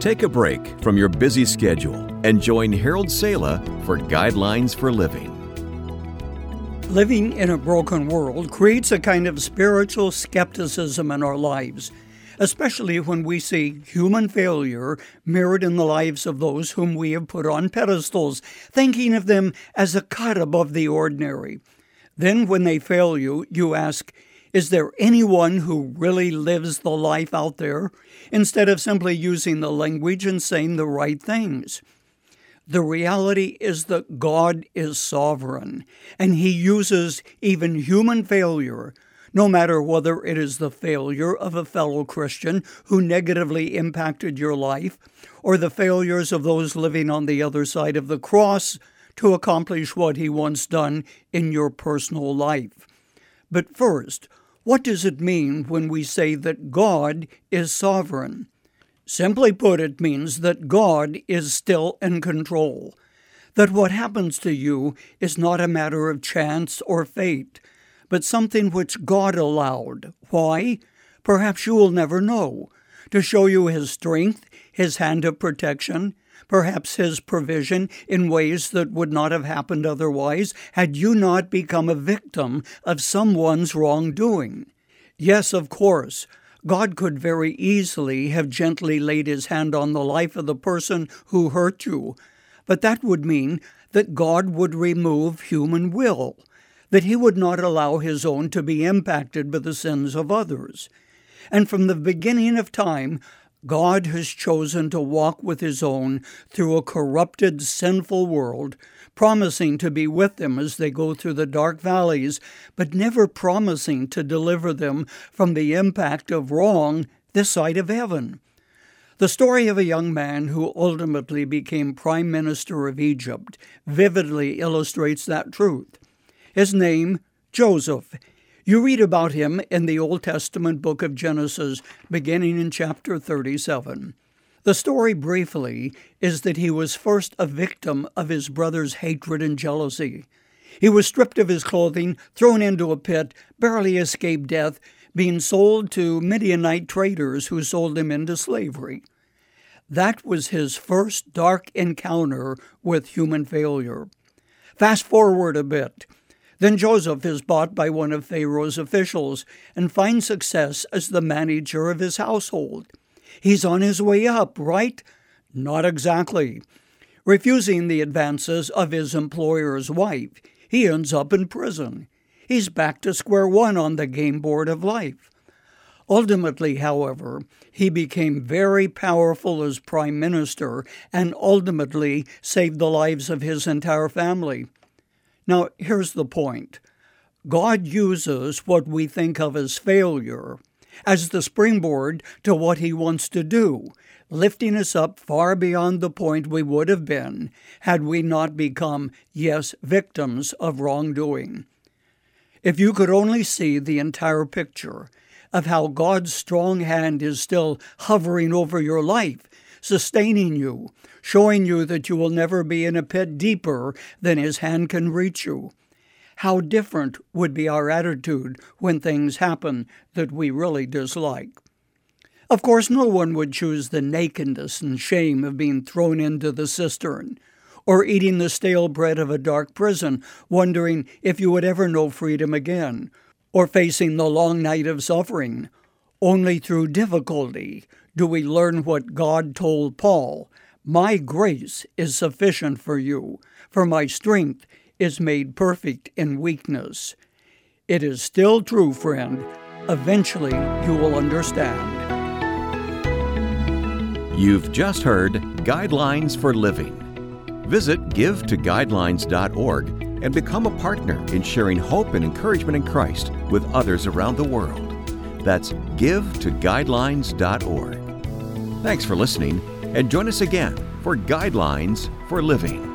Take a break from your busy schedule and join Harold Sala for Guidelines for Living. Living in a broken world creates a kind of spiritual skepticism in our lives, especially when we see human failure mirrored in the lives of those whom we have put on pedestals, thinking of them as a cut above the ordinary. Then, when they fail you, you ask, is there anyone who really lives the life out there instead of simply using the language and saying the right things? The reality is that God is sovereign, and He uses even human failure, no matter whether it is the failure of a fellow Christian who negatively impacted your life, or the failures of those living on the other side of the cross to accomplish what He wants done in your personal life. But first, what does it mean when we say that God is sovereign? Simply put, it means that God is still in control, that what happens to you is not a matter of chance or fate, but something which God allowed. Why? Perhaps you will never know. To show you His strength, His hand of protection, perhaps His provision in ways that would not have happened otherwise had you not become a victim of someone's wrongdoing. Yes, of course, God could very easily have gently laid His hand on the life of the person who hurt you, but that would mean that God would remove human will, that He would not allow His own to be impacted by the sins of others. And from the beginning of time, God has chosen to walk with His own through a corrupted, sinful world, promising to be with them as they go through the dark valleys, but never promising to deliver them from the impact of wrong this side of heaven. The story of a young man who ultimately became Prime Minister of Egypt vividly illustrates that truth. His name, Joseph, you read about him in the Old Testament book of Genesis, beginning in chapter 37. The story, briefly, is that he was first a victim of his brother's hatred and jealousy. He was stripped of his clothing, thrown into a pit, barely escaped death, being sold to Midianite traders who sold him into slavery. That was his first dark encounter with human failure. Fast forward a bit. Then Joseph is bought by one of Pharaoh's officials and finds success as the manager of his household. He's on his way up, right? Not exactly. Refusing the advances of his employer's wife, he ends up in prison. He's back to square one on the game board of life. Ultimately, however, he became very powerful as prime minister and ultimately saved the lives of his entire family. Now, here's the point God uses what we think of as failure as the springboard to what He wants to do, lifting us up far beyond the point we would have been had we not become, yes, victims of wrongdoing. If you could only see the entire picture of how God's strong hand is still hovering over your life, sustaining you, showing you that you will never be in a pit deeper than His hand can reach you. How different would be our attitude when things happen that we really dislike. Of course, no one would choose the nakedness and shame of being thrown into the cistern, or eating the stale bread of a dark prison, wondering if you would ever know freedom again, or facing the long night of suffering. Only through difficulty do we learn what God told Paul My grace is sufficient for you, for my strength is made perfect in weakness. It is still true, friend. Eventually, you will understand. You've just heard Guidelines for Living. Visit givetoguidelines.org and become a partner in sharing hope and encouragement in Christ with others around the world. That's givetoguidelines.org. Thanks for listening, and join us again for Guidelines for Living.